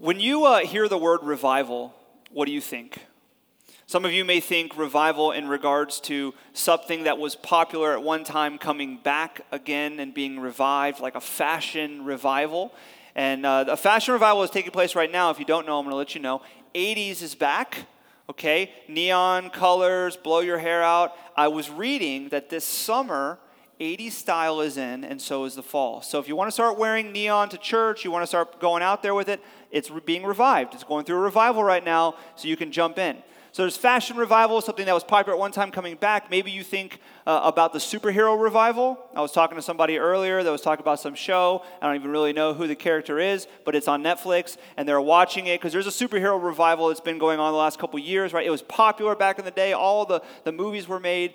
When you uh, hear the word revival, what do you think? Some of you may think revival in regards to something that was popular at one time coming back again and being revived, like a fashion revival. And uh, a fashion revival is taking place right now. If you don't know, I'm going to let you know. 80s is back, okay? Neon colors, blow your hair out. I was reading that this summer, 80s style is in, and so is the fall. So if you want to start wearing neon to church, you want to start going out there with it, it's being revived. It's going through a revival right now, so you can jump in. So there's fashion revival, something that was popular at one time coming back. Maybe you think uh, about the superhero revival. I was talking to somebody earlier that was talking about some show. I don't even really know who the character is, but it's on Netflix, and they're watching it because there's a superhero revival that's been going on the last couple years, right? It was popular back in the day. All the, the movies were made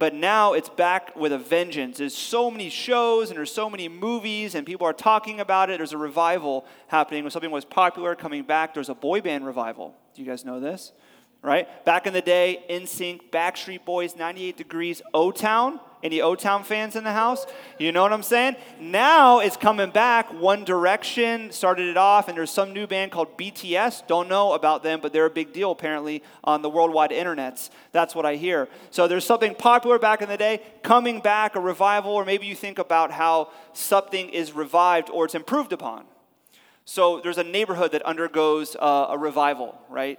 but now it's back with a vengeance. There's so many shows and there's so many movies, and people are talking about it. There's a revival happening when something was popular coming back. There's a boy band revival. Do you guys know this? Right? Back in the day, NSYNC, Backstreet Boys, 98 Degrees, O Town. Any O Town fans in the house? You know what I'm saying? Now it's coming back. One Direction started it off, and there's some new band called BTS. Don't know about them, but they're a big deal apparently on the worldwide internets. That's what I hear. So there's something popular back in the day coming back, a revival, or maybe you think about how something is revived or it's improved upon. So there's a neighborhood that undergoes uh, a revival, right?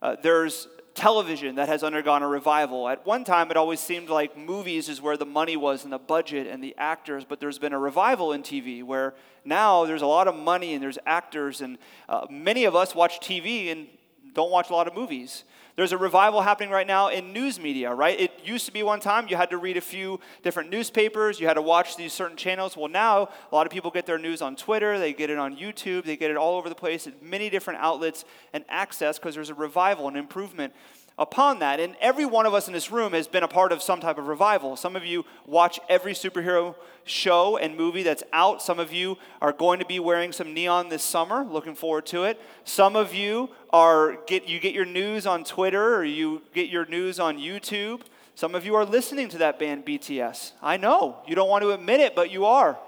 Uh, there's television that has undergone a revival. At one time, it always seemed like movies is where the money was and the budget and the actors, but there's been a revival in TV where now there's a lot of money and there's actors, and uh, many of us watch TV and don't watch a lot of movies. There's a revival happening right now in news media, right? It used to be one time you had to read a few different newspapers, you had to watch these certain channels. Well, now a lot of people get their news on Twitter, they get it on YouTube, they get it all over the place at many different outlets and access because there's a revival and improvement upon that. And every one of us in this room has been a part of some type of revival. Some of you watch every superhero show and movie that's out. Some of you are going to be wearing some neon this summer, looking forward to it. Some of you are get you get your news on Twitter or you get your news on YouTube. Some of you are listening to that band BTS. I know. You don't want to admit it, but you are.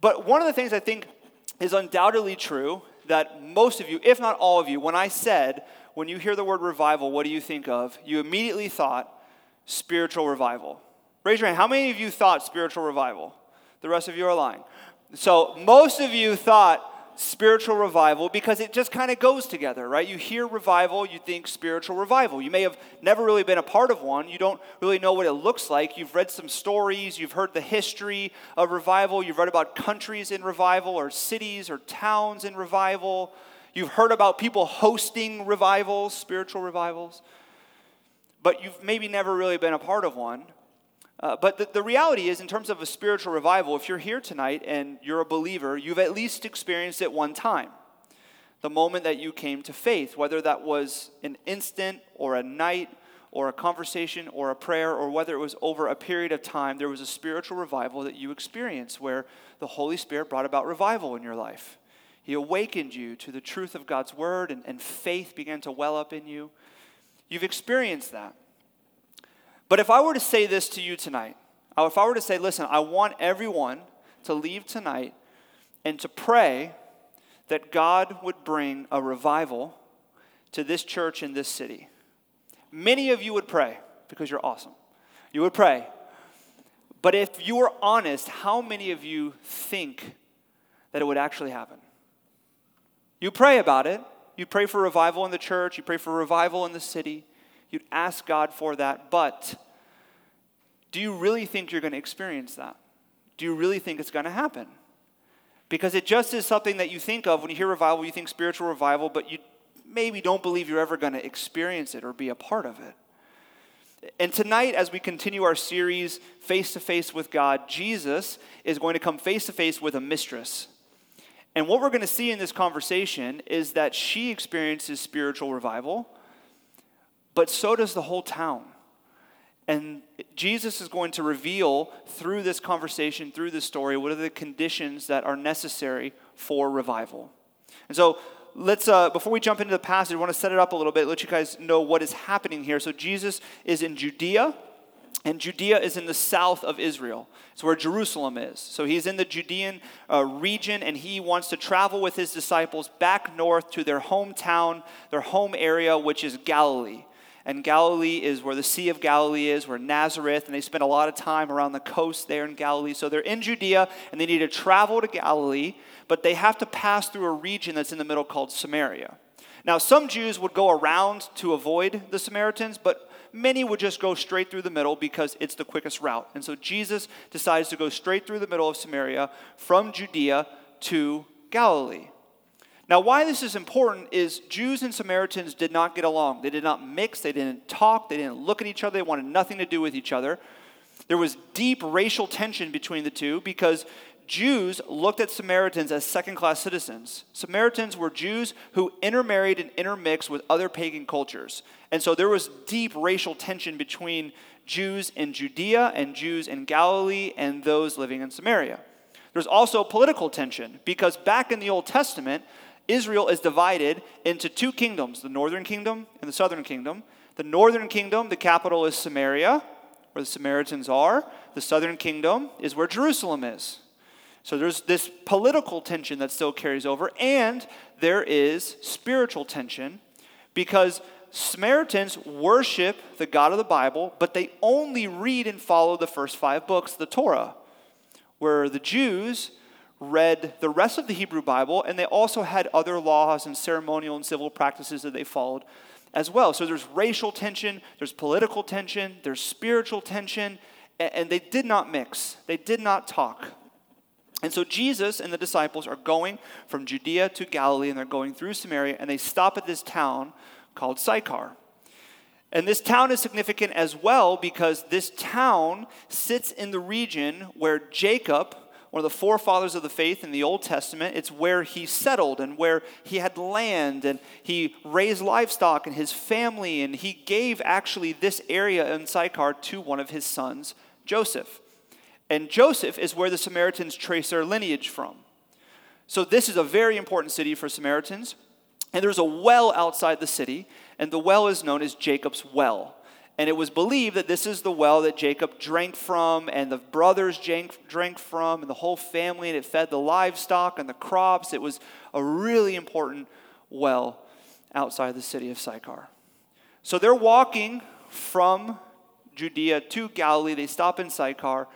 But one of the things I think is undoubtedly true that most of you, if not all of you, when I said when you hear the word revival, what do you think of? You immediately thought spiritual revival. Raise your hand. How many of you thought spiritual revival? The rest of you are lying. So, most of you thought spiritual revival because it just kind of goes together, right? You hear revival, you think spiritual revival. You may have never really been a part of one. You don't really know what it looks like. You've read some stories, you've heard the history of revival, you've read about countries in revival, or cities or towns in revival. You've heard about people hosting revivals, spiritual revivals, but you've maybe never really been a part of one. Uh, but the, the reality is, in terms of a spiritual revival, if you're here tonight and you're a believer, you've at least experienced it one time. The moment that you came to faith, whether that was an instant or a night or a conversation or a prayer, or whether it was over a period of time, there was a spiritual revival that you experienced where the Holy Spirit brought about revival in your life. He awakened you to the truth of God's word, and, and faith began to well up in you. You've experienced that. But if I were to say this to you tonight, uh, if I were to say, listen, I want everyone to leave tonight and to pray that God would bring a revival to this church in this city. Many of you would pray because you're awesome. You would pray. But if you were honest, how many of you think that it would actually happen? You pray about it. You pray for revival in the church. You pray for revival in the city. You'd ask God for that. But do you really think you're going to experience that? Do you really think it's going to happen? Because it just is something that you think of when you hear revival, you think spiritual revival, but you maybe don't believe you're ever going to experience it or be a part of it. And tonight, as we continue our series, Face to Face with God, Jesus is going to come face to face with a mistress. And what we're going to see in this conversation is that she experiences spiritual revival, but so does the whole town. And Jesus is going to reveal through this conversation, through this story, what are the conditions that are necessary for revival. And so, let's uh, before we jump into the passage, I want to set it up a little bit, let you guys know what is happening here. So Jesus is in Judea, And Judea is in the south of Israel. It's where Jerusalem is. So he's in the Judean uh, region and he wants to travel with his disciples back north to their hometown, their home area, which is Galilee. And Galilee is where the Sea of Galilee is, where Nazareth, and they spend a lot of time around the coast there in Galilee. So they're in Judea and they need to travel to Galilee, but they have to pass through a region that's in the middle called Samaria. Now, some Jews would go around to avoid the Samaritans, but many would just go straight through the middle because it's the quickest route. And so Jesus decides to go straight through the middle of Samaria from Judea to Galilee. Now, why this is important is Jews and Samaritans did not get along. They did not mix, they didn't talk, they didn't look at each other, they wanted nothing to do with each other. There was deep racial tension between the two because Jews looked at Samaritans as second class citizens. Samaritans were Jews who intermarried and intermixed with other pagan cultures. And so there was deep racial tension between Jews in Judea and Jews in Galilee and those living in Samaria. There's also political tension because back in the Old Testament, Israel is divided into two kingdoms the northern kingdom and the southern kingdom. The northern kingdom, the capital is Samaria, where the Samaritans are. The southern kingdom is where Jerusalem is. So there's this political tension that still carries over, and there is spiritual tension because Samaritans worship the God of the Bible, but they only read and follow the first five books, the Torah, where the Jews read the rest of the Hebrew Bible, and they also had other laws and ceremonial and civil practices that they followed as well. So there's racial tension, there's political tension, there's spiritual tension, and they did not mix, they did not talk. And so Jesus and the disciples are going from Judea to Galilee, and they're going through Samaria, and they stop at this town called Sychar. And this town is significant as well because this town sits in the region where Jacob, one of the forefathers of the faith in the Old Testament. It's where he settled and where he had land and he raised livestock and his family. And he gave actually this area in Sychar to one of his sons, Joseph. And Joseph is where the Samaritans trace their lineage from. So this is a very important city for Samaritans. And there's a well outside the city, and the well is known as Jacob's Well. And it was believed that this is the well that Jacob drank from, and the brothers drank, from, and the whole family, and it fed the livestock and the crops. It was a really important well outside the city of Sychar. So they're walking from Judea to Galilee. They stop in Sychar.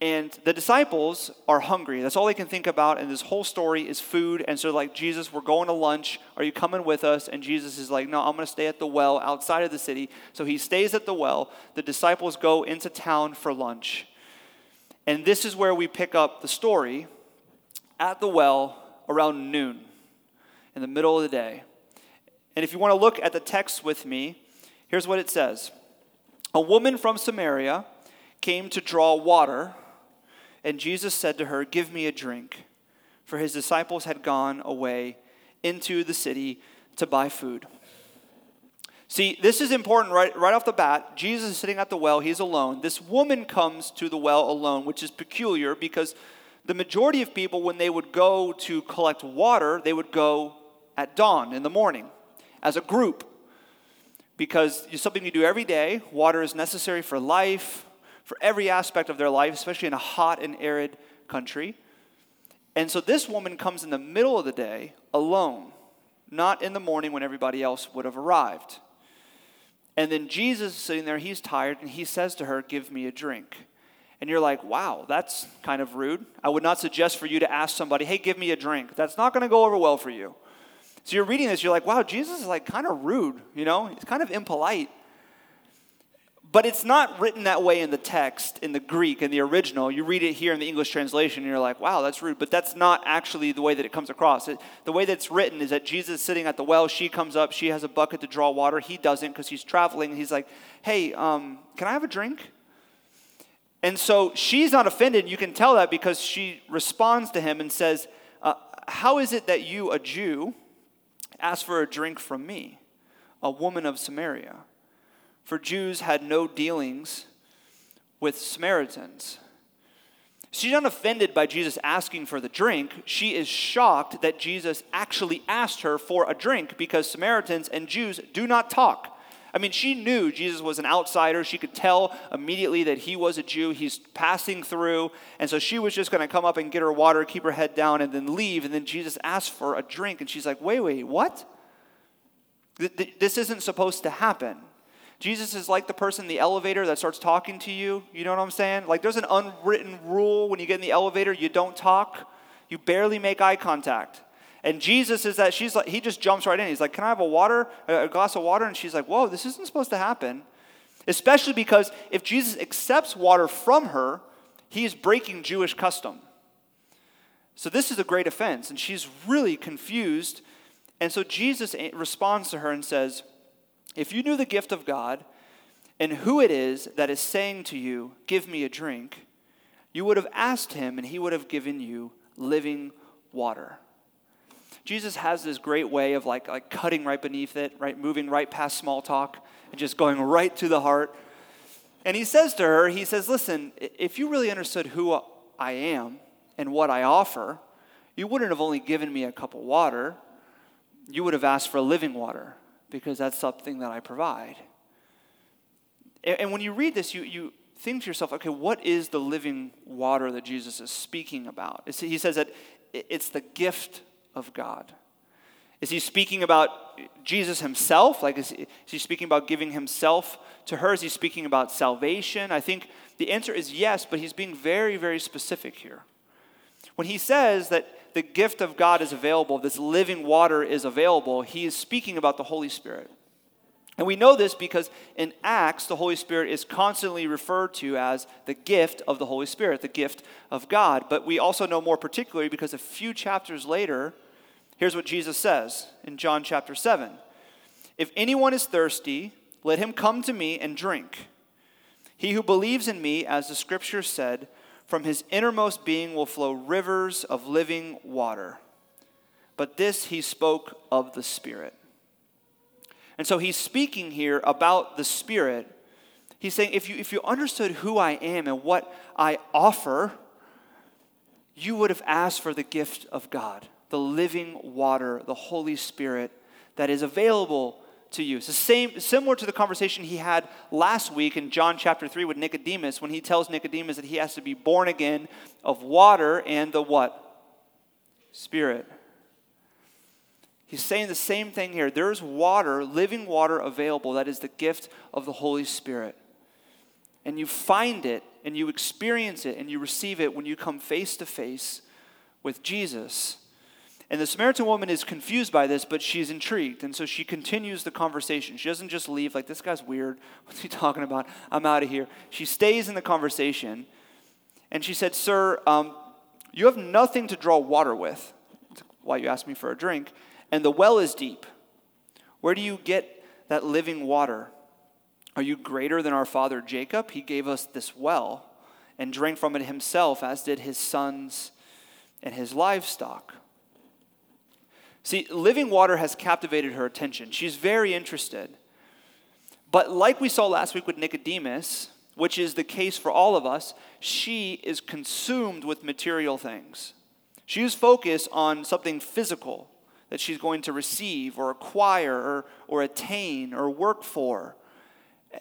And the disciples are hungry. That's all they can think about. And this whole story is food. And so, like, Jesus, we're going to lunch. Are you coming with us? And Jesus is like, No, I'm going to stay at the well outside of the city. So he stays at the well. The disciples go into town for lunch. And this is where we pick up the story at the well around noon in the middle of the day. And if you want to look at the text with me, here's what it says A woman from Samaria came to draw water. And Jesus said to her, Give me a drink. For his disciples had gone away into the city to buy food. See, this is important right, right off the bat. Jesus is sitting at the well, he's alone. This woman comes to the well alone, which is peculiar because the majority of people, when they would go to collect water, they would go at dawn in the morning as a group because it's something you do every day. Water is necessary for life, for every aspect of their life, especially in a hot and arid country. And so this woman comes in the middle of the day alone, not in the morning when everybody else would have arrived. And then Jesus is sitting there, he's tired, and he says to her, Give me a drink. And you're like, wow, that's kind of rude. I would not suggest for you to ask somebody, hey, give me a drink. That's not going to go over well for you. So you're reading this, you're like, wow, Jesus is like kind of rude, you know? He's kind of impolite. But it's not written that way in the text, in the Greek, in the original. You read it here in the English translation, and you're like, wow, that's rude. But that's not actually the way that it comes across. It, the way that it's written is that Jesus is sitting at the well. She comes up. She has a bucket to draw water. He doesn't because he's traveling. He's like, hey, um, can I have a drink? And so she's not offended. You can tell that because she responds to him and says, uh, How is it that you, a Jew, ask for a drink from me, a woman of Samaria? For Jews had no dealings with Samaritans. She's not offended by Jesus asking for the drink. She is shocked that Jesus actually asked her for a drink because Samaritans and Jews do not talk. I mean, she knew Jesus was an outsider. She could tell immediately that he was a Jew. He's passing through. And so she was just going to come up and get her water, keep her head down, and then leave. And then Jesus asked for a drink. And she's like, wait, wait, what? This isn't supposed to happen. Jesus is like the person in the elevator that starts talking to you. You know what I'm saying? Like there's an unwritten rule when you get in the elevator, you don't talk, you barely make eye contact. And Jesus is that she's like, he just jumps right in. He's like, Can I have a water, a glass of water? And she's like, Whoa, this isn't supposed to happen. Especially because if Jesus accepts water from her, he is breaking Jewish custom. So this is a great offense. And she's really confused. And so Jesus responds to her and says, If you knew the gift of God and who it is that is saying to you, Give me a drink, you would have asked him and he would have given you living water. Jesus has this great way of like, like cutting right beneath it, right, moving right past small talk and just going right to the heart. And he says to her, he says, listen, if you really understood who I am and what I offer, you wouldn't have only given me a cup of water, you would have asked for living water because that's something that I provide. And when you read this, you, you think to yourself, okay, what is the living water that Jesus is speaking about? He says that it's the gift of God? Is he speaking about Jesus himself? Like, is he, is he, speaking about giving himself to her? Is he speaking about salvation? I think the answer is yes, but he's being very, very specific here. When he says that the gift of God is available, this living water is available, he is speaking about the Holy Spirit. And we know this because in Acts, the Holy Spirit is constantly referred to as the gift of the Holy Spirit, the gift of God. But we also know more particularly because a few chapters later, Here's what Jesus says in John chapter 7 If anyone is thirsty, let him come to me and drink. He who believes in me, as the scripture said, from his innermost being will flow rivers of living water. But this he spoke of the Spirit. And so he's speaking here about the Spirit. He's saying, if you, if you understood who I am and what I offer, you would have asked for the gift of God the living water, the Holy Spirit that is available to you. It's the same, similar to the conversation he had last week in John chapter 3 with Nicodemus when he tells Nicodemus that he has to be born again of water and the what? Spirit. He's saying the same thing here. There's water, living water available that is the gift of the Holy Spirit. And you find it and you experience it and you receive it when you come face to face with Jesus. And the Samaritan woman is confused by this, but she's intrigued. And so she continues the conversation. She doesn't just leave, like, this guy's weird. What's he talking about? I'm out of here. She stays in the conversation. And she said, Sir, um, you have nothing to draw water with. Why you asked me for a drink. And the well is deep. Where do you get that living water? Are you greater than our father Jacob? He gave us this well and drank from it himself, as did his sons and his livestock. See, living water has captivated her attention. She's very interested. But like we saw last week with Nicodemus, which is the case for all of us, she is consumed with material things. She is focused on something physical that she's going to receive or acquire or, or attain or work for.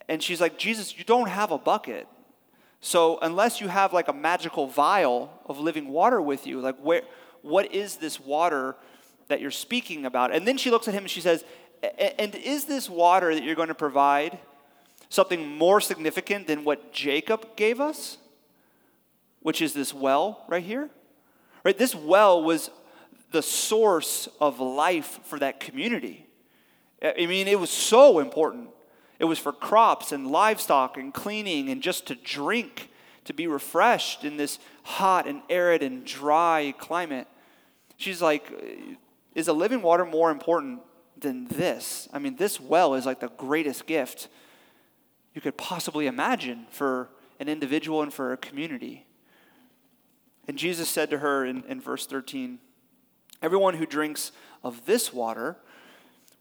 And she's like, Jesus, you don't have a bucket. So unless you have like a magical vial of living water with you, like where what is this water that you're speaking about. And then she looks at him and she says, And is this water that you're going to provide something more significant than what Jacob gave us? Which is this well right here? Right? This well was the source of life for that community. I mean, it was so important. It was for crops and livestock and cleaning and just to drink, to be refreshed in this hot and arid and dry climate. She's like, is the living water more important than this? I mean, this well is like the greatest gift you could possibly imagine for an individual and for a community. And Jesus said to her in, in verse 13, Everyone who drinks of this water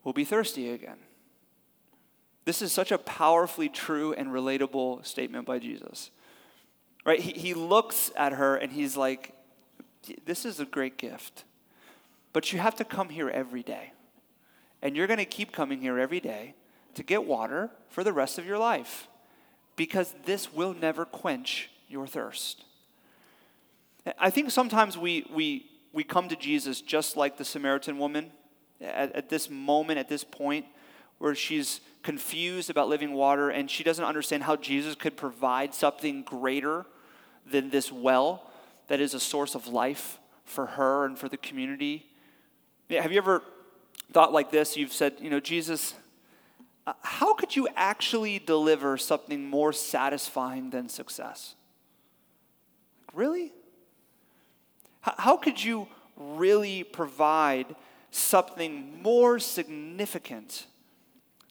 will be thirsty again. This is such a powerfully true and relatable statement by Jesus. Right? He, he looks at her and he's like, This is a great gift. But you have to come here every day. And you're going to keep coming here every day to get water for the rest of your life because this will never quench your thirst. I think sometimes we, we, we come to Jesus just like the Samaritan woman at, at this moment, at this point, where she's confused about living water and she doesn't understand how Jesus could provide something greater than this well that is a source of life for her and for the community. Have you ever thought like this? You've said, you know, Jesus, uh, how could you actually deliver something more satisfying than success? Like, Really? How could you really provide something more significant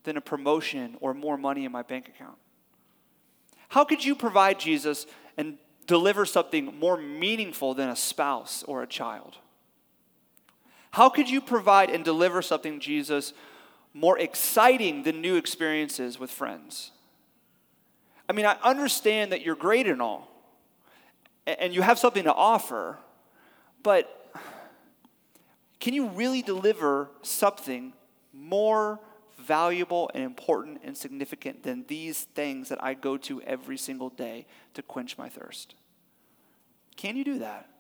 than a promotion or more money in my bank account? How could you provide Jesus and deliver something more meaningful than a spouse or a child? How could you provide and deliver something, Jesus, more exciting than new experiences with friends? I mean, I understand that you're great and all, and you have something to offer, but can you really deliver something more valuable and important and significant than these things that I go to every single day to quench my thirst? Can you do that?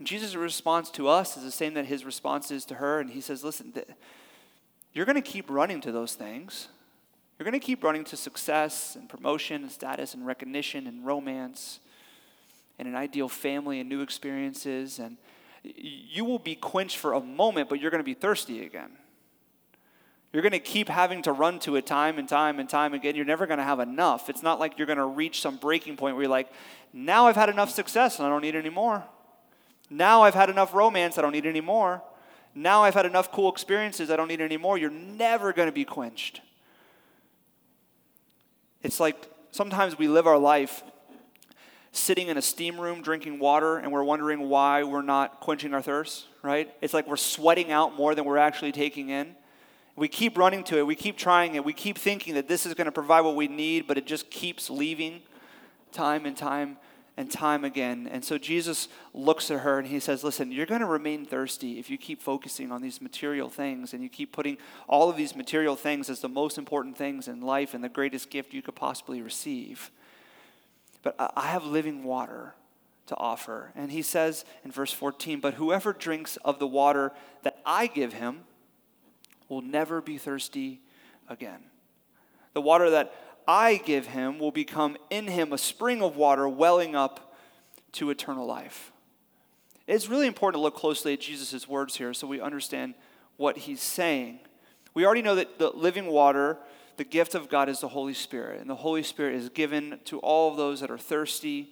And Jesus' response to us is the same that his response is to her. And he says, Listen, you're going to keep running to those things. You're going to keep running to success and promotion and status and recognition and romance and an ideal family and new experiences. And you will be quenched for a moment, but you're going to be thirsty again. You're going to keep having to run to it time and time and time again. You're never going to have enough. It's not like you're going to reach some breaking point where you're like, now I've had enough success and I don't need any more. Now I've had enough romance, I don't need any more. Now I've had enough cool experiences, I don't need any more. You're never going to be quenched. It's like sometimes we live our life sitting in a steam room drinking water and we're wondering why we're not quenching our thirst, right? It's like we're sweating out more than we're actually taking in. We keep running to it, we keep trying it, we keep thinking that this is going to provide what we need, but it just keeps leaving time and time and time again. And so Jesus looks at her and he says, Listen, you're going to remain thirsty if you keep focusing on these material things and you keep putting all of these material things as the most important things in life and the greatest gift you could possibly receive. But I have living water to offer. And he says in verse 14, But whoever drinks of the water that I give him, will never be thirsty again. The water that I give him will become in him a spring of water welling up to eternal life. It's really important to look closely at Jesus' words here so we understand what he's saying. We already know that the living water, the gift of God, is the Holy Spirit, and the Holy Spirit is given to all those that are thirsty.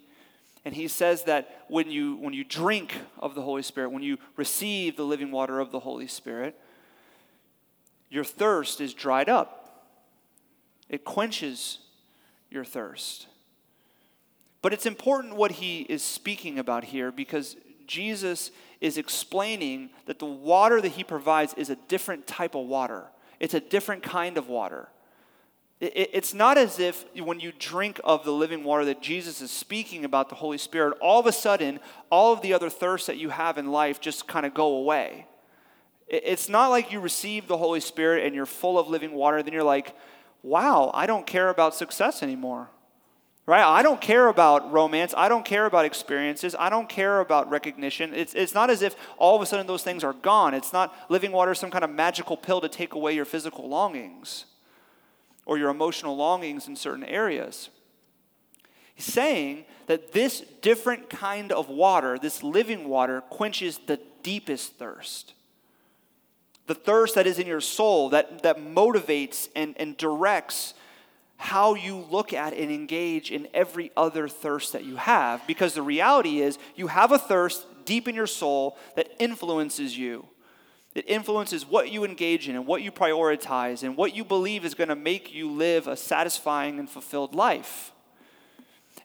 And he says that when you, when you drink of the Holy Spirit, when you receive the living water of the Holy Spirit, your thirst is dried up. It quenches your thirst. But it's important what he is speaking about here because Jesus is explaining that the water that he provides is a different type of water, it's a different kind of water. It's not as if when you drink of the living water that Jesus is speaking about the Holy Spirit, all of a sudden, all of the other thirsts that you have in life just kind of go away. It's not like you receive the Holy Spirit and you're full of living water, then you're like, wow, I don't care about success anymore. Right? I don't care about romance. I don't care about experiences. I don't care about recognition. It's, it's not as if all of a sudden those things are gone. It's not living water, some kind of magical pill to take away your physical longings or your emotional longings in certain areas. He's saying that this different kind of water, this living water, quenches the deepest thirst the thirst that is in your soul that, that motivates and, and directs how you look at and engage in every other thirst that you have. Because the reality is, you have a thirst deep in your soul that influences you. It influences what you engage in and what you prioritize and what you believe is going to make you live a satisfying and fulfilled life.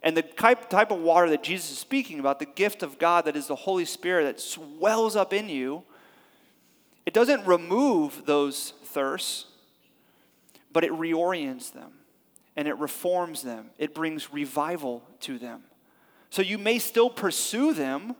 And the type, type of water that Jesus is speaking about, the gift of God that is the Holy Spirit that swells up in you, it doesn't remove those thirsts, but it reorients them and it reforms them. It brings revival to them. So you may still pursue them,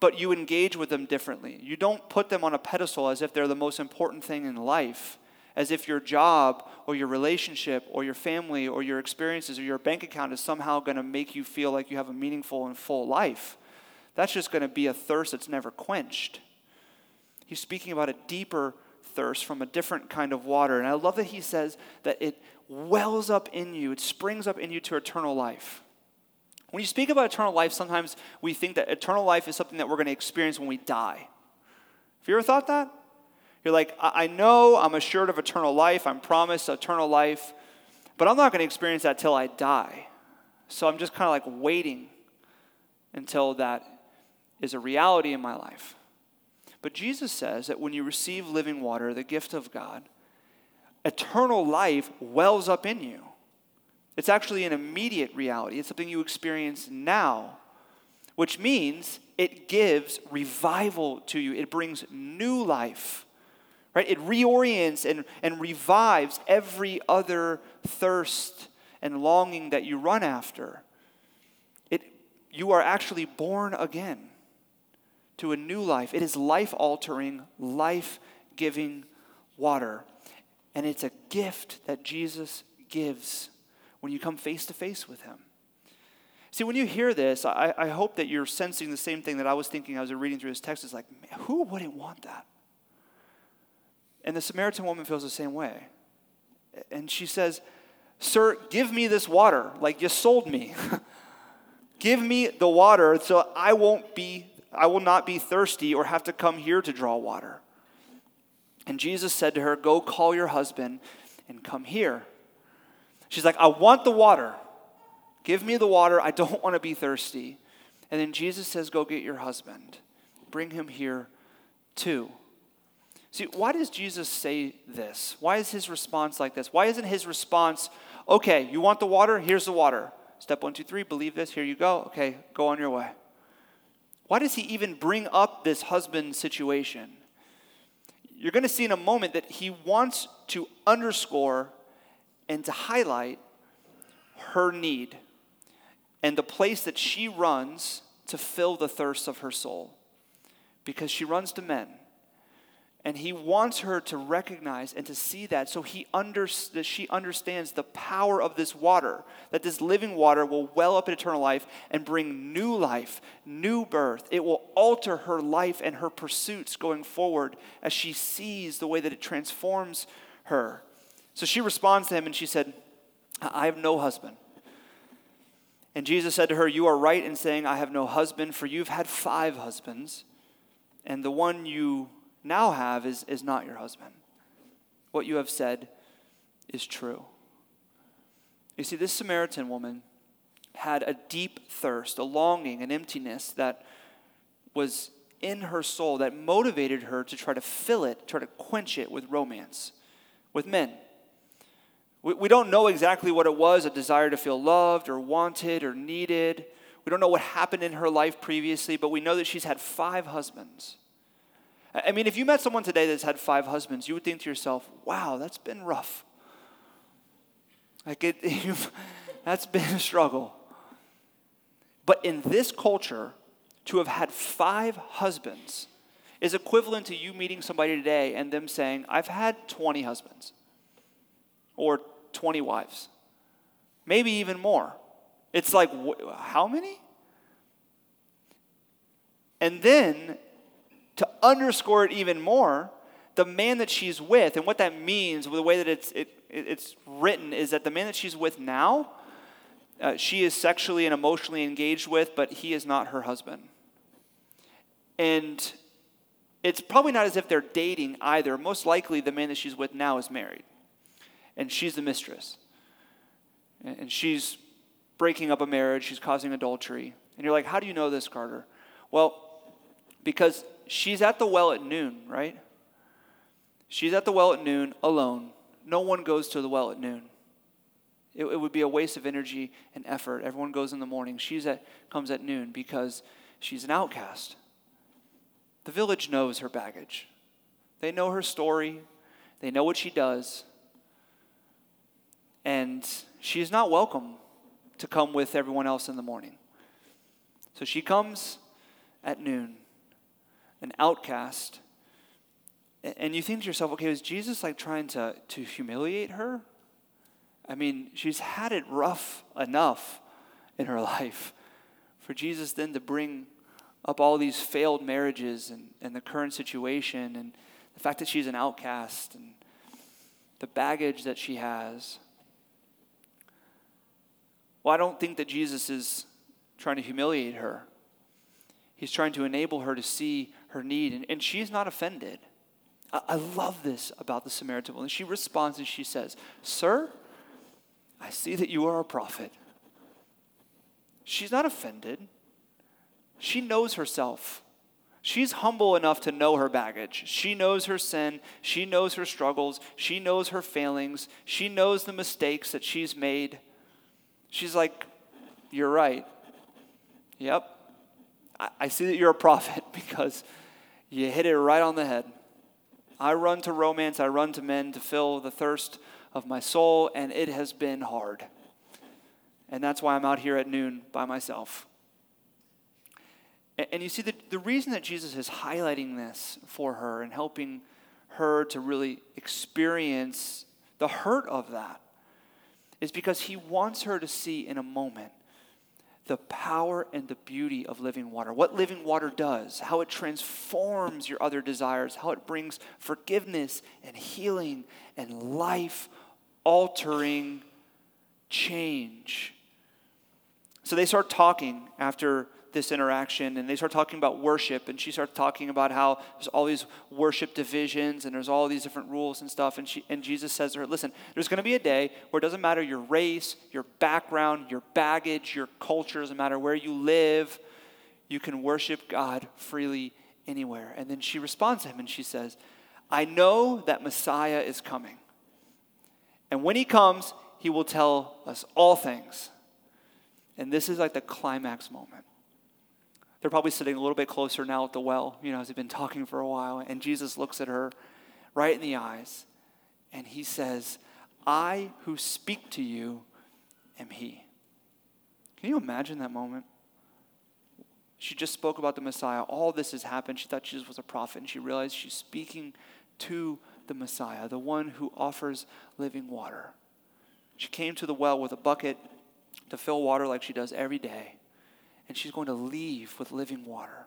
but you engage with them differently. You don't put them on a pedestal as if they're the most important thing in life. as if your job or your relationship or your family or your experiences or your bank account is somehow going to make you feel like you have a meaningful and full life. That's just going to be a thirst that's never quenched. He's speaking about a deeper thirst from a different kind of water. And I love that he says that it wells up in you, it springs up in you to eternal life. When you speak about eternal life, sometimes we think that eternal life is something that we're going to experience when we die. Have you ever thought that? You're like, I know I'm assured of eternal life, I'm promised eternal life, but I'm not going to experience that till I die. So I'm just kind of like waiting until that is a reality in my life. But Jesus says that when you receive living water, the gift of God, eternal life wells up in you. It's actually an immediate reality, it's something you experience now, which means it gives revival to you, it brings new life. Right? It reorients and, and revives every other thirst and longing that you run after. It, you are actually born again to a new life. It is life altering, life giving water. And it's a gift that Jesus gives when you come face to face with Him. See, when you hear this, I, I, hope that you're sensing the same thing that I was thinking as I was reading through this text. It's like, who wouldn't want that? And the Samaritan woman feels the same way. And she says, Sir, give me this water. Like you sold me. give me the water so I won't be I will not be thirsty or have to come here to draw water. And Jesus said to her, Go call your husband and come here. She's like, I want the water. Give me the water. I don't want to be thirsty. And then Jesus says, Go get your husband. Bring him here too. See, why does Jesus say this? Why is his response like this? Why isn't his response, okay, you want the water? Here's the water. Step one, two, three, believe this, here you go. Okay, go on your way. Why does he even bring up this husband situation? You're going to see in a moment that he wants to underscore and to highlight her need and the place that she runs to fill the thirst of her soul because she runs to men and he wants her to recognize and to see that so he under, that she understands the power of this water, that this living water will well up in eternal life and bring new life, new birth. It will alter her life and her pursuits going forward as she sees the way that it transforms her. So she responds to him and she said, I have no husband. And Jesus said to her, You are right in saying, I have no husband, for you've had five husbands, and the one you now have is, is not your husband. What you have said is true. You see, this Samaritan woman had a deep thirst, a longing, an emptiness that was in her soul that motivated her to try to fill it, try to quench it with romance, with men. We, we don't know exactly what it was a desire to feel loved or wanted or needed. We don't know what happened in her life previously, but we know that she's had five husbands. I mean, if you met someone today that's had five husbands, you would think to yourself, wow, that's been rough. Like, it, that's been a struggle. But in this culture, to have had five husbands is equivalent to you meeting somebody today and them saying, I've had 20 husbands or 20 wives, maybe even more. It's like, wh- how many? And then to underscore it even more, the man that she's with, and what that means, the way that it's, it, it's written, is that the man that she's with now, uh, she is sexually and emotionally engaged with, but he is not her husband. And it's probably not as if they're dating either. Most likely, the man that she's with now is married, and she's the mistress. And she's breaking up a marriage, she's causing adultery. And you're like, how do you know this, Carter? Well, because she's at the well at noon, right? She's at the well at noon alone. No one goes to the well at noon. It, it would be a waste of energy and effort. Everyone goes in the morning. She's at comes at noon because she's an outcast. The village knows her baggage. They know her story. They know what she does. And she is not welcome to come with everyone else in the morning. So she comes at noon an outcast. And you think to yourself, okay, was Jesus like trying to, to humiliate her? I mean, she's had it rough enough in her life. For Jesus then to bring up all these failed marriages and, and the current situation and the fact that she's an outcast and the baggage that she has. Well, I don't think that Jesus is trying to humiliate her. He's trying to enable her to see her need, and, and she's not offended. I, I love this about the Samaritan woman. She responds and she says, Sir, I see that you are a prophet. She's not offended. She knows herself. She's humble enough to know her baggage. She knows her sin. She knows her struggles. She knows her failings. She knows the mistakes that she's made. She's like, You're right. Yep. I, see that you're a prophet because you hit it right on the head. I run to romance, I run to men to fill the thirst of my soul, and it has been hard. And that's why I'm out here at noon by myself. And you see, the, the reason that Jesus is highlighting this for her and helping her to really experience the hurt of that is because he wants her to see in a moment the power and the beauty of living water. What living water does, how it transforms your other desires, how it brings forgiveness and healing and life altering change. So they start talking after this interaction and they start talking about worship and she starts talking about how there's all these worship divisions and there's all these different rules and stuff and she and Jesus says to her listen there's going to be a day where it doesn't matter your race your background your baggage your culture doesn't matter where you live you can worship God freely anywhere. And then she responds to him and she says I know that Messiah is coming and when he comes he will tell us all things. And this is like the climax moment they're probably sitting a little bit closer now at the well, you know, as they've been talking for a while. And Jesus looks at her right in the eyes and he says, I who speak to you am he. Can you imagine that moment? She just spoke about the Messiah. All this has happened. She thought Jesus was a prophet, and she realized she's speaking to the Messiah, the one who offers living water. She came to the well with a bucket to fill water like she does every day and she's going to leave with living water.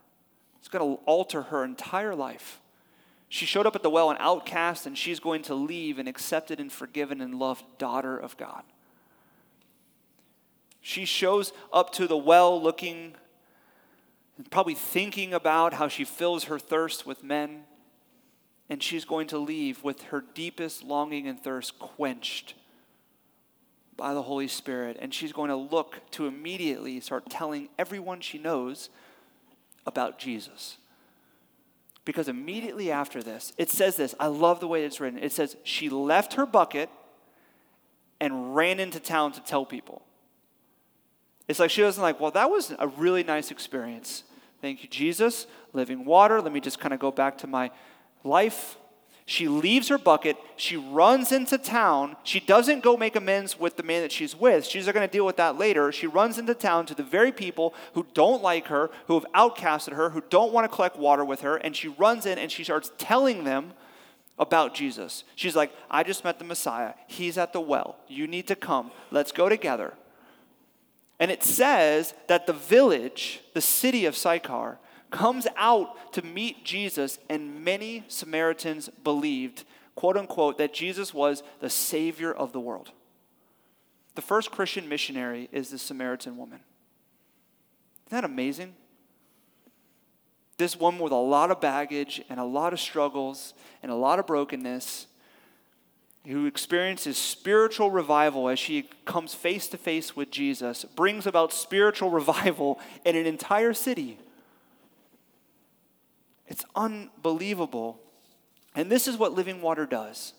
It's going to alter her entire life. She showed up at the well an outcast, and she's going to leave an accepted and forgiven and loved daughter of God. She shows up to the well looking probably thinking about how she fills her thirst with men, and she's going to leave with her deepest longing and thirst quenched by the Holy Spirit, and she's going to look to immediately start telling everyone she knows about Jesus. Because immediately after this, it says this I love the way it's written. It says, She left her bucket and ran into town to tell people. It's like she wasn't like, Well, that was a really nice experience. Thank you, Jesus. Living water. Let me just kind of go back to my life. She leaves her bucket. She runs into town. She doesn't go make amends with the man that she's with. She's going to deal with that later. She runs into town to the very people who don't like her, who have outcasted her, who don't want to collect water with her. And she runs in and she starts telling them about Jesus. She's like, I just met the Messiah. He's at the well. You need to come. Let's go together. And it says that the village, the city of Sychar, comes out to meet Jesus, and many Samaritans believed, quote unquote, that Jesus was the Savior of the world. The first Christian missionary is the Samaritan woman. Isn't that amazing? This woman with a lot of baggage and a lot of struggles and a lot of brokenness, who experiences spiritual revival as she comes face to face with Jesus, brings about spiritual revival in an entire city. It's unbelievable. And this is what living water does.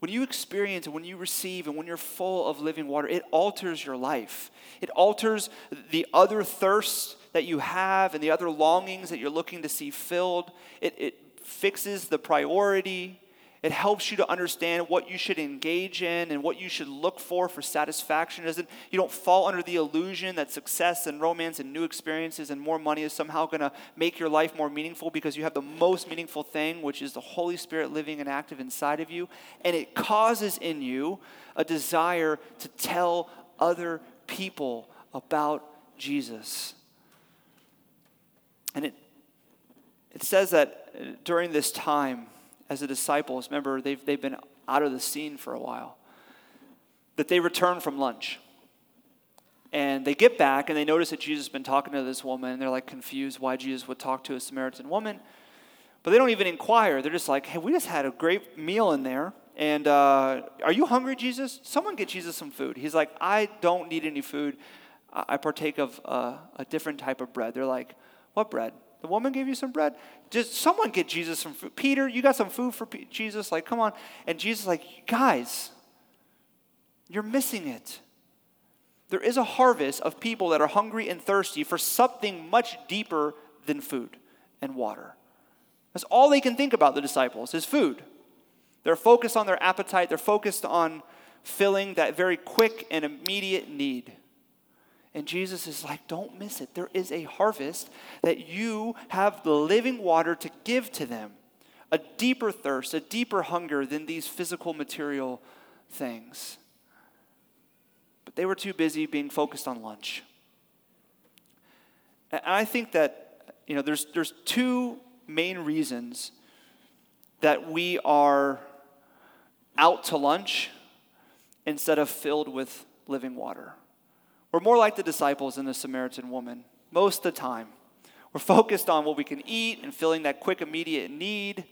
When you experience and when you receive and when you're full of living water, it alters your life. It alters the other thirsts that you have and the other longings that you're looking to see filled. It, it fixes the priority. It helps you to understand what you should engage in and what you should look for for satisfaction. Doesn't, you don't fall under the illusion that success and romance and new experiences and more money is somehow going to make your life more meaningful because you have the most meaningful thing, which is the Holy Spirit living and active inside of you. And it causes in you a desire to tell other people about Jesus. And it, it says that during this time, as the disciples, remember, they've, they've been out of the scene for a while, that they return from lunch. And they get back and they notice that Jesus has been talking to this woman, and they're like confused why Jesus would talk to a Samaritan woman. But they don't even inquire. They're just like, hey, we just had a great meal in there. And uh, are you hungry, Jesus? Someone get Jesus some food. He's like, I don't need any food. I partake of uh, a different type of bread. They're like, what bread? The woman gave you some bread. Just someone get Jesus some food. Peter, you got some food for P- Jesus? Like, come on. And Jesus, like, guys, you're missing it. There is a harvest of people that are hungry and thirsty for something much deeper than food and water. That's all they can think about, the disciples, is food. They're focused on their appetite, they're focused on filling that very quick and immediate need. And Jesus is like, don't miss it. There is a harvest that you have the living water to give to them a deeper thirst, a deeper hunger than these physical material things. But they were too busy being focused on lunch. And I think that, you know, there's, there's two main reasons that we are out to lunch instead of filled with living water. We're more like the disciples and the Samaritan woman most of the time. We're focused on what we can eat and filling that quick, immediate need.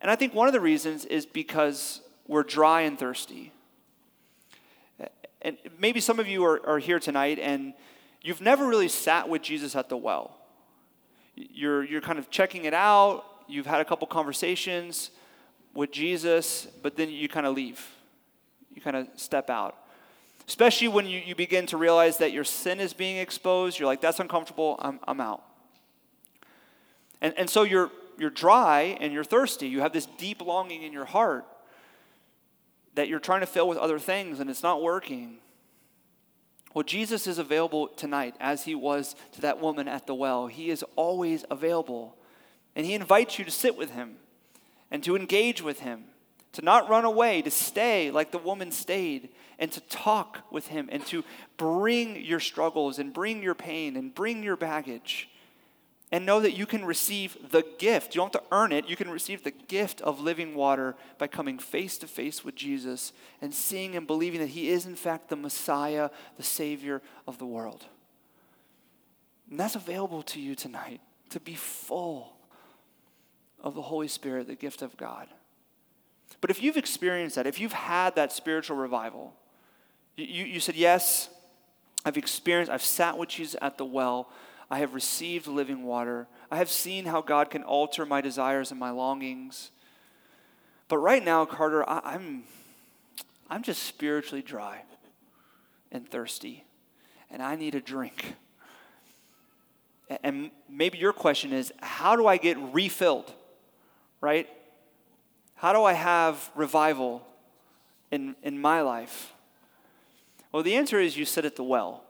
And I think one of the reasons is because we're dry and thirsty. And maybe some of you are, are here tonight and you've never really sat with Jesus at the well. You're, you're kind of checking it out, you've had a couple conversations with Jesus, but then you kind of leave. You kind of step out. Especially when you, you begin to realize that your sin is being exposed, you're like, that's uncomfortable, I'm, I'm out. And, and so you're, you're dry and you're thirsty. You have this deep longing in your heart that you're trying to fill with other things and it's not working. Well, Jesus is available tonight as he was to that woman at the well. He is always available. And he invites you to sit with him and to engage with him to not run away, to stay like the woman stayed, and to talk with him, and to bring your struggles, and bring your pain, and bring your baggage. And know that you can receive the gift. You don't have to earn it. You can receive the gift of living water by coming face to face with Jesus and seeing and believing that He is, in fact, the Messiah, the Savior of the world. And that's available to you tonight to be full of the Holy Spirit, the gift of God. But if you've experienced that, if you've had that spiritual revival, you, you said, Yes, I've experienced, I've sat with Jesus at the well, I have received living water, I have seen how God can alter my desires and my longings. But right now, Carter, I, I'm, I'm just spiritually dry and thirsty, and I need a drink. And maybe your question is, how do I get refilled? Right? How do I have revival in, in my life? Well, the answer is you sit at the well.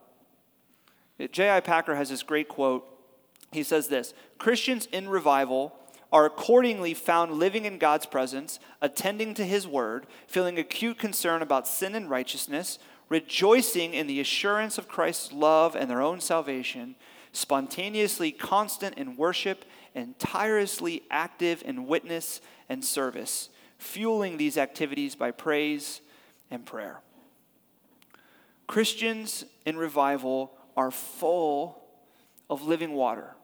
J.I. Packer has this great quote. He says this Christians in revival are accordingly found living in God's presence, attending to his word, feeling acute concern about sin and righteousness, rejoicing in the assurance of Christ's love and their own salvation, spontaneously constant in worship, and tirelessly active in witness and service, fueling these activities by praise and prayer. Christians in revival are full of living water.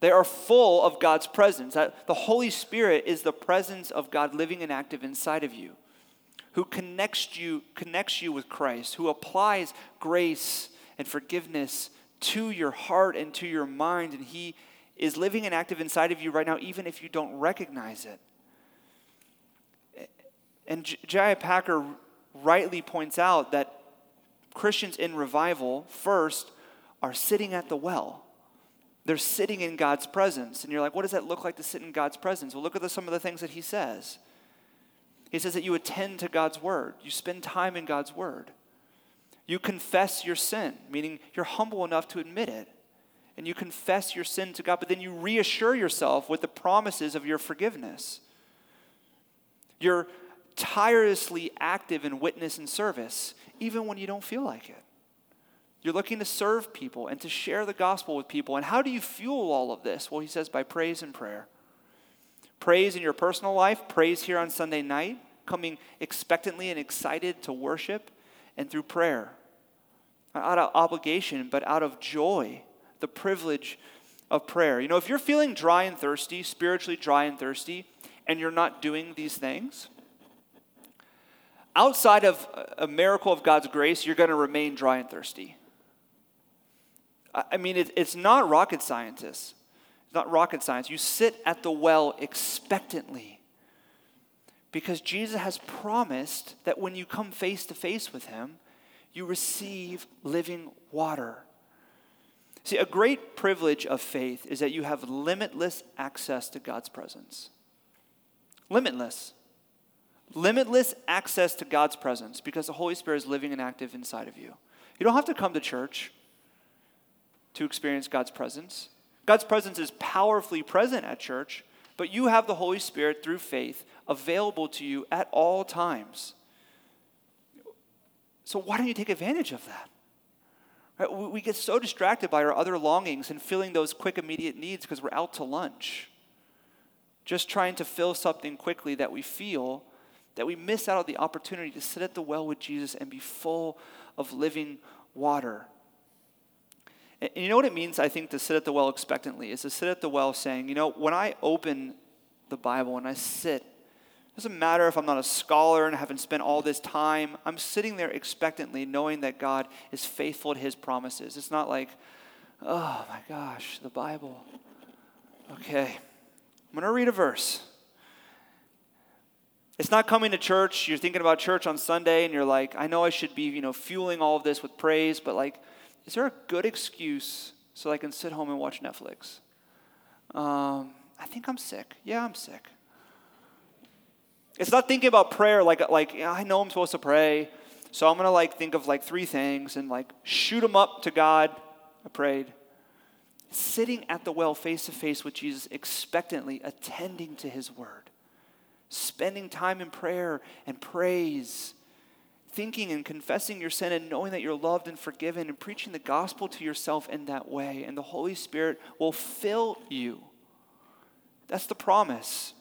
They are full of God's presence. The Holy Spirit is the presence of God living and active inside of you, who connects you, connects you with Christ, who applies grace and forgiveness to your heart and to your mind, and He is living and active inside of you right now, even if you don't recognize it. And J.I. Packer rightly points out that Christians in revival, first, are sitting at the well. they're sitting in God's presence. And you're like, what does that look like to sit in God's presence? Well, look at the, some of the things that he says. He says that you attend to God's word, you spend time in God's word. You confess your sin, meaning you're humble enough to admit it. And you confess your sin to God, but then you reassure yourself with the promises of your forgiveness. You're tirelessly active in witness and service, even when you don't feel like it. You're looking to serve people and to share the gospel with people. And how do you fuel all of this? Well, he says by praise and prayer. Praise in your personal life, praise here on Sunday night, coming expectantly and excited to worship, and through prayer. Not out of obligation, but out of joy, the privilege of prayer. You know, if you're feeling dry and thirsty, spiritually dry and thirsty, and you're not doing these things, outside of a miracle of God's grace, you're going to remain dry and thirsty. I mean, it's not rocket scientists. It's not rocket science. You sit at the well expectantly because Jesus has promised that when you come face to face with him, you receive living water. See, a great privilege of faith is that you have limitless access to God's presence. Limitless. Limitless access to God's presence because the Holy Spirit is living and active inside of you. You don't have to come to church to experience God's presence. God's presence is powerfully present at church, but you have the Holy Spirit through faith available to you at all times. So why don't you take advantage of that? Right? We get so distracted by our other longings and filling those quick, immediate needs because we're out to lunch. Just trying to fill something quickly that we feel that we miss out on the opportunity to sit at the well with Jesus and be full of living water. And you know what it means, I think, to sit at the well expectantly is to sit at the well saying, you know, when I open the Bible and I sit, it doesn't matter if I'm not a scholar and haven't spent all this time, I'm sitting there expectantly knowing that God is faithful to his promises. It's not like, oh my gosh, the Bible. Okay, I'm going to read a verse. It's not coming to church. You're thinking about church on Sunday and you're like, I know I should be, you know, fueling all of this with praise, but like, is there a good excuse so I can sit home and watch Netflix? Um, I think I'm sick. Yeah, I'm sick. It's not thinking about prayer like, like yeah, I know I'm supposed to pray, so I'm going to like think of like three things and like shoot them up to God. I prayed. Sitting at the well face to face with Jesus, expectantly attending to his word, spending time in prayer and praise thinking and confessing your sin and knowing that you're loved and forgiven and preaching the gospel to yourself in that way. And the Holy Spirit will fill you. That's the promise.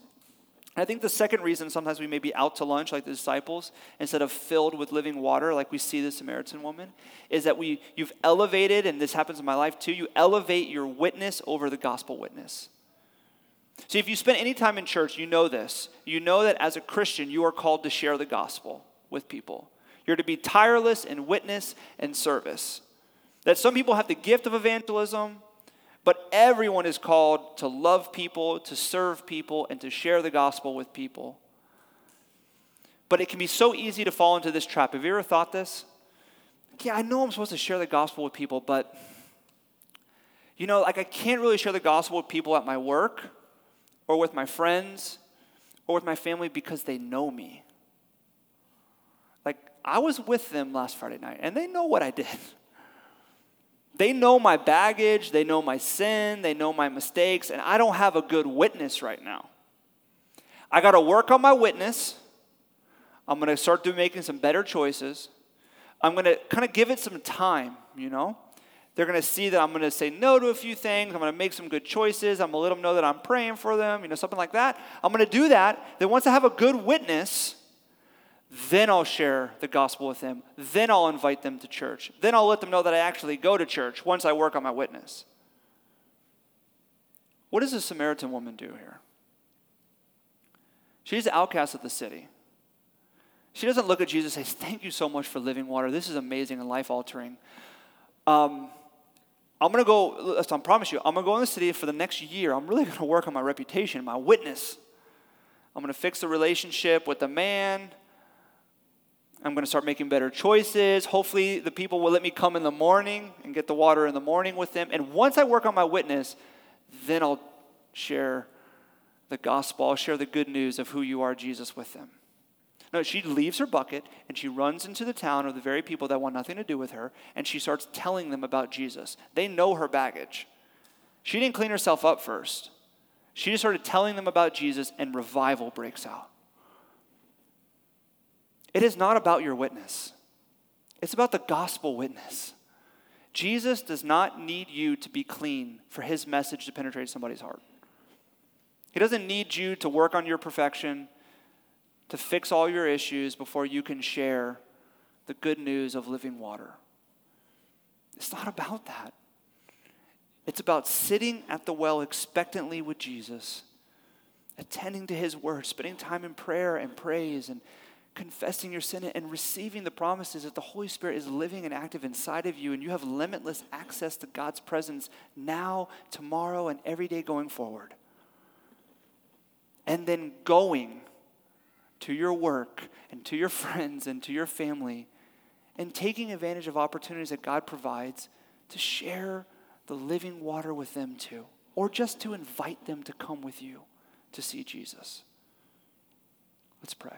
I think the second reason sometimes we may be out to lunch like the disciples instead of filled with living water like we see the Samaritan woman is that we you've elevated and this happens in my life too you elevate your witness over the gospel witness. See if you spend any time in church you know this. You know that as a Christian you are called to share the gospel with people. You're to be tireless in witness and service. That some people have the gift of evangelism, but everyone is called to love people, to serve people, and to share the gospel with people. But it can be so easy to fall into this trap. Have you ever thought this? Yeah, I know I'm supposed to share the gospel with people, but you know, like I can't really share the gospel with people at my work or with my friends or with my family because they know me. Like I was with them last Friday night, and they know what I did. They know my baggage, they know my sin, they know my mistakes, and I don't have a good witness right now. I got to work on my witness. I'm going to start doing making some better choices. I'm going to kind of give it some time, you know. They're going to see that I'm going to say no to a few things. I'm going to make some good choices. I'm going to let them know that I'm praying for them, you know, something like that. I'm going to do that. Then once I have a good witness, then I'll share the gospel with them. Then I'll invite them to church. Then I'll let them know that I actually go to church once I work on my witness. What does the Samaritan woman do here? She's the outcast of the city. She doesn't look at Jesus and say, Thank you so much for living water. This is amazing and life altering. Um, I'm going to go, I promise you, I'm going to go in the city for the next year. I'm really going to work on my reputation, my witness. I'm going to fix the relationship with the man I'm going to start making better choices. Hopefully, the people will let me come in the morning and get the water in the morning with them. And once I work on my witness, then I'll share the gospel, I'll share the good news of who you are, Jesus, with them. No, she leaves her bucket and she runs into the town of the very people that want nothing to do with her, and she starts telling them about Jesus. They know her baggage. She didn't clean herself up first. She just started telling them about Jesus, and revival breaks out. It is not about your witness, it's about the gospel witness. Jesus does not need you to be clean for his message to penetrate somebody's heart. He doesn't need you to work on your perfection, to fix all your issues before you can share the good news of living water. It's not about that. It's about sitting at the well expectantly with Jesus, attending to his word, spending time in prayer and praise, and confessing your sin and receiving the promises that the Holy Spirit is living and active inside of you, and you have limitless access to God's presence now, tomorrow, and every day going forward and then going to your work and to your friends and to your family and taking advantage of opportunities that God provides to share the living water with them too, or just to invite them to come with you to see Jesus. Let's pray.